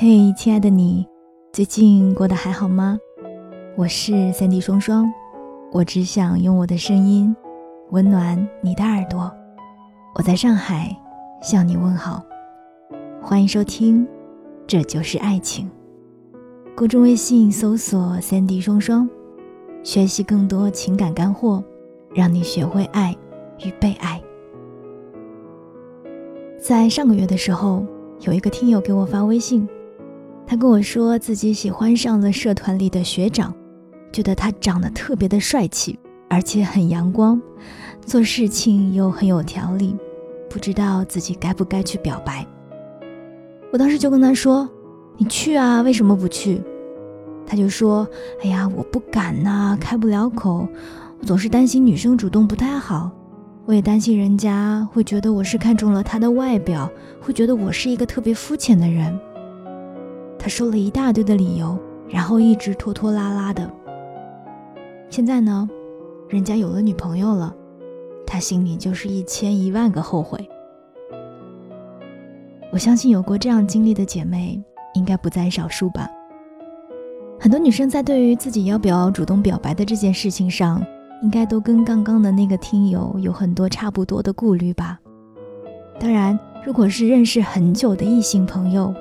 嘿，亲爱的你，最近过得还好吗？我是三 D 双双，我只想用我的声音温暖你的耳朵。我在上海向你问好，欢迎收听《这就是爱情》。公众微信搜索“三 D 双双”，学习更多情感干货，让你学会爱与被爱。在上个月的时候，有一个听友给我发微信，他跟我说自己喜欢上了社团里的学长，觉得他长得特别的帅气，而且很阳光，做事情又很有条理，不知道自己该不该去表白。我当时就跟他说：“你去啊，为什么不去？”他就说：“哎呀，我不敢呐，开不了口，我总是担心女生主动不太好。”我也担心人家会觉得我是看中了他的外表，会觉得我是一个特别肤浅的人。他说了一大堆的理由，然后一直拖拖拉拉的。现在呢，人家有了女朋友了，他心里就是一千一万个后悔。我相信有过这样经历的姐妹应该不在少数吧。很多女生在对于自己要不要主动表白的这件事情上。应该都跟刚刚的那个听友有很多差不多的顾虑吧。当然，如果是认识很久的异性朋友，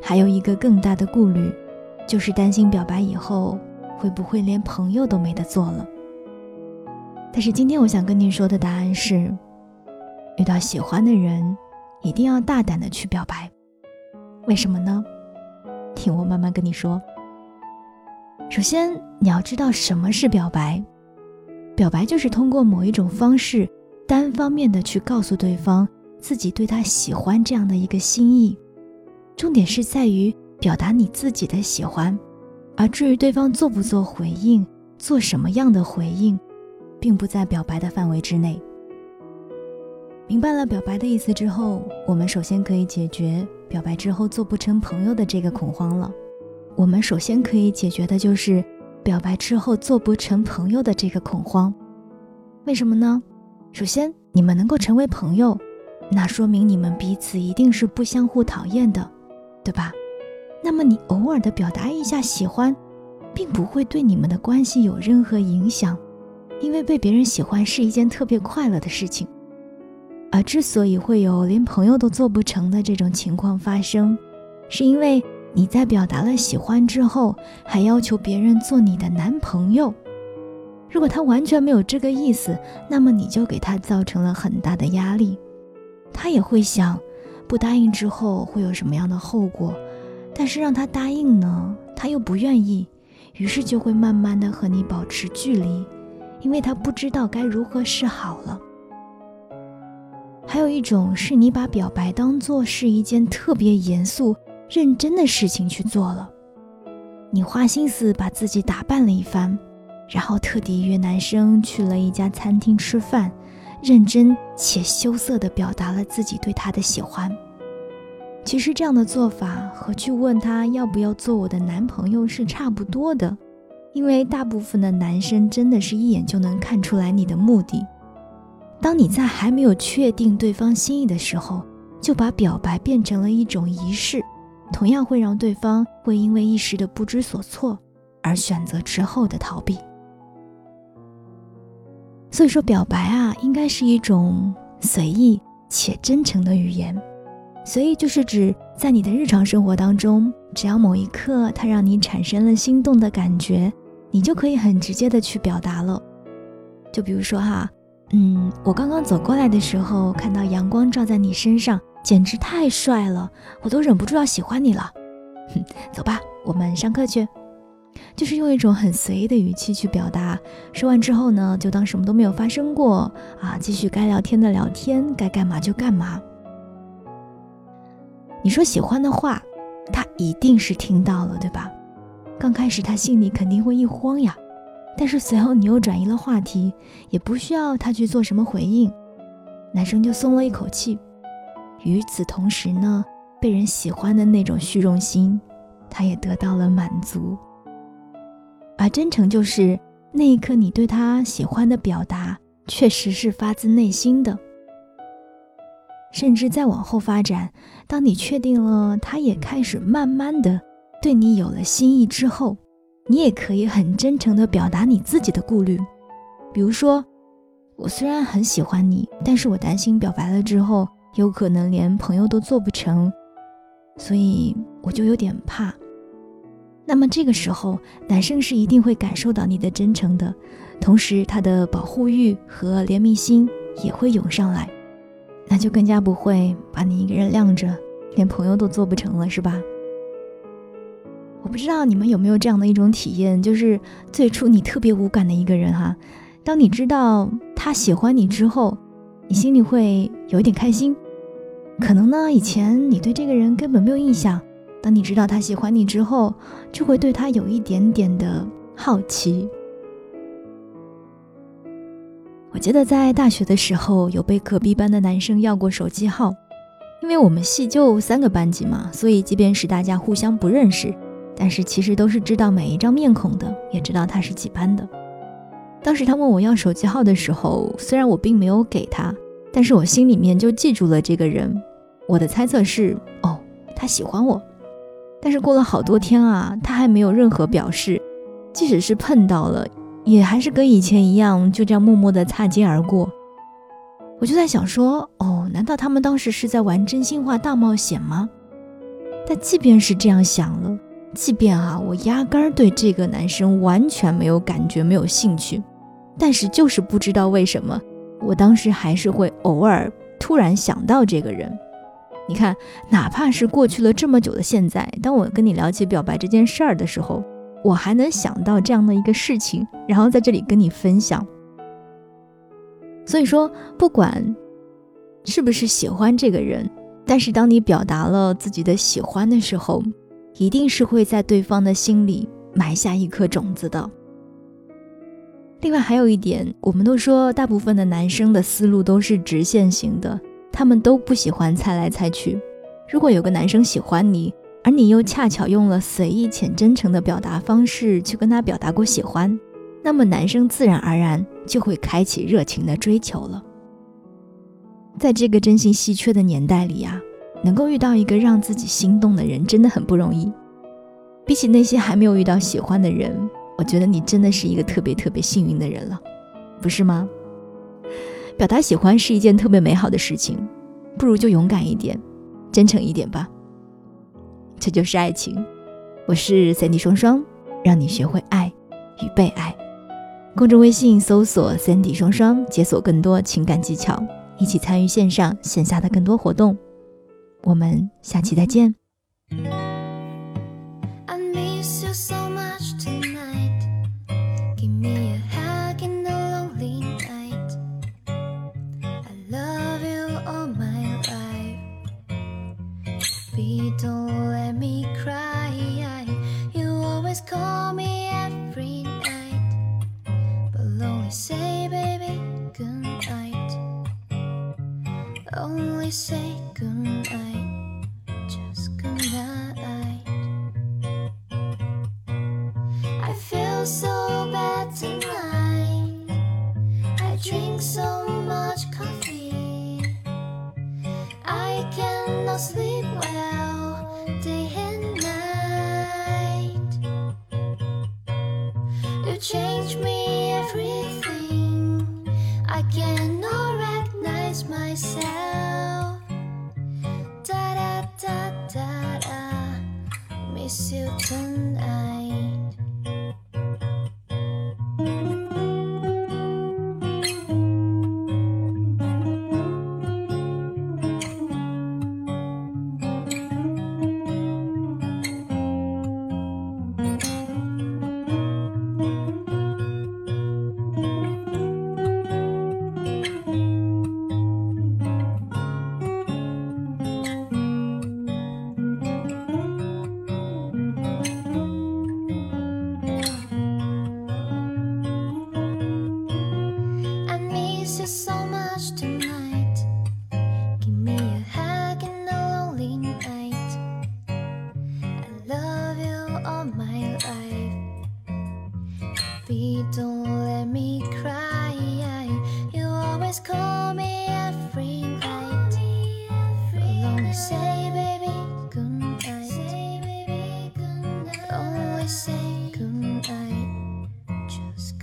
还有一个更大的顾虑，就是担心表白以后会不会连朋友都没得做了。但是今天我想跟你说的答案是：遇到喜欢的人，一定要大胆的去表白。为什么呢？听我慢慢跟你说。首先，你要知道什么是表白。表白就是通过某一种方式，单方面的去告诉对方自己对他喜欢这样的一个心意。重点是在于表达你自己的喜欢，而至于对方做不做回应，做什么样的回应，并不在表白的范围之内。明白了表白的意思之后，我们首先可以解决表白之后做不成朋友的这个恐慌了。我们首先可以解决的就是表白之后做不成朋友的这个恐慌。为什么呢？首先，你们能够成为朋友，那说明你们彼此一定是不相互讨厌的，对吧？那么你偶尔的表达一下喜欢，并不会对你们的关系有任何影响，因为被别人喜欢是一件特别快乐的事情。而之所以会有连朋友都做不成的这种情况发生，是因为。你在表达了喜欢之后，还要求别人做你的男朋友。如果他完全没有这个意思，那么你就给他造成了很大的压力。他也会想，不答应之后会有什么样的后果？但是让他答应呢，他又不愿意，于是就会慢慢的和你保持距离，因为他不知道该如何是好了。还有一种是你把表白当做是一件特别严肃。认真的事情去做了，你花心思把自己打扮了一番，然后特地约男生去了一家餐厅吃饭，认真且羞涩地表达了自己对他的喜欢。其实这样的做法和去问他要不要做我的男朋友是差不多的，因为大部分的男生真的是一眼就能看出来你的目的。当你在还没有确定对方心意的时候，就把表白变成了一种仪式。同样会让对方会因为一时的不知所措而选择之后的逃避。所以说，表白啊，应该是一种随意且真诚的语言。随意就是指在你的日常生活当中，只要某一刻它让你产生了心动的感觉，你就可以很直接的去表达了。就比如说哈，嗯，我刚刚走过来的时候，看到阳光照在你身上。简直太帅了，我都忍不住要喜欢你了。哼，走吧，我们上课去。就是用一种很随意的语气去表达。说完之后呢，就当什么都没有发生过啊，继续该聊天的聊天，该干嘛就干嘛。你说喜欢的话，他一定是听到了，对吧？刚开始他心里肯定会一慌呀，但是随后你又转移了话题，也不需要他去做什么回应，男生就松了一口气。与此同时呢，被人喜欢的那种虚荣心，他也得到了满足。而真诚就是那一刻你对他喜欢的表达，确实是发自内心的。甚至再往后发展，当你确定了他也开始慢慢的对你有了心意之后，你也可以很真诚的表达你自己的顾虑，比如说，我虽然很喜欢你，但是我担心表白了之后，有可能连朋友都做不成，所以我就有点怕。那么这个时候，男生是一定会感受到你的真诚的，同时他的保护欲和怜悯心也会涌上来。那就更加不会把你一个人晾着，连朋友都做不成了，是吧？我不知道你们有没有这样的一种体验，就是最初你特别无感的一个人哈，当你知道他喜欢你之后，你心里会有一点开心。可能呢，以前你对这个人根本没有印象，当你知道他喜欢你之后，就会对他有一点点的好奇。我记得在大学的时候，有被隔壁班的男生要过手机号，因为我们系就三个班级嘛，所以即便是大家互相不认识，但是其实都是知道每一张面孔的，也知道他是几班的。当时他问我要手机号的时候，虽然我并没有给他，但是我心里面就记住了这个人。我的猜测是，哦，他喜欢我。但是过了好多天啊，他还没有任何表示，即使是碰到了。也还是跟以前一样，就这样默默的擦肩而过。我就在想说，哦，难道他们当时是在玩真心话大冒险吗？但即便是这样想了，即便啊，我压根儿对这个男生完全没有感觉，没有兴趣，但是就是不知道为什么，我当时还是会偶尔突然想到这个人。你看，哪怕是过去了这么久的现在，当我跟你聊起表白这件事儿的时候。我还能想到这样的一个事情，然后在这里跟你分享。所以说，不管是不是喜欢这个人，但是当你表达了自己的喜欢的时候，一定是会在对方的心里埋下一颗种子的。另外还有一点，我们都说大部分的男生的思路都是直线型的，他们都不喜欢猜来猜去。如果有个男生喜欢你，而你又恰巧用了随意且真诚的表达方式去跟他表达过喜欢，那么男生自然而然就会开启热情的追求了。在这个真心稀缺的年代里呀，能够遇到一个让自己心动的人真的很不容易。比起那些还没有遇到喜欢的人，我觉得你真的是一个特别特别幸运的人了，不是吗？表达喜欢是一件特别美好的事情，不如就勇敢一点，真诚一点吧。这就是爱情，我是三 D 双双，让你学会爱与被爱。公众微信搜索“三 D 双双”，解锁更多情感技巧，一起参与线上线下的更多活动。我们下期再见。So bad tonight. I drink so much coffee. I cannot sleep well day and night. You change me everything. I cannot recognize myself. Da da da da da. Miss you tonight. cry. You always call me every night. Say, baby. Always say just.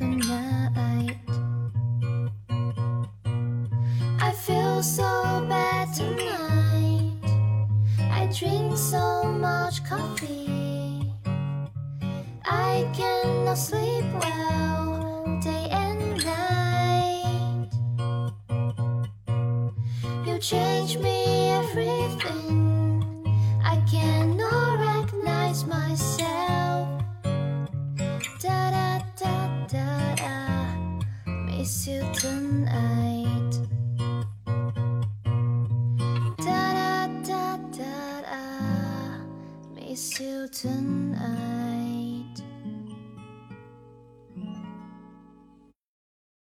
I feel so bad tonight. I drink so much coffee. I cannot sleep well. Change me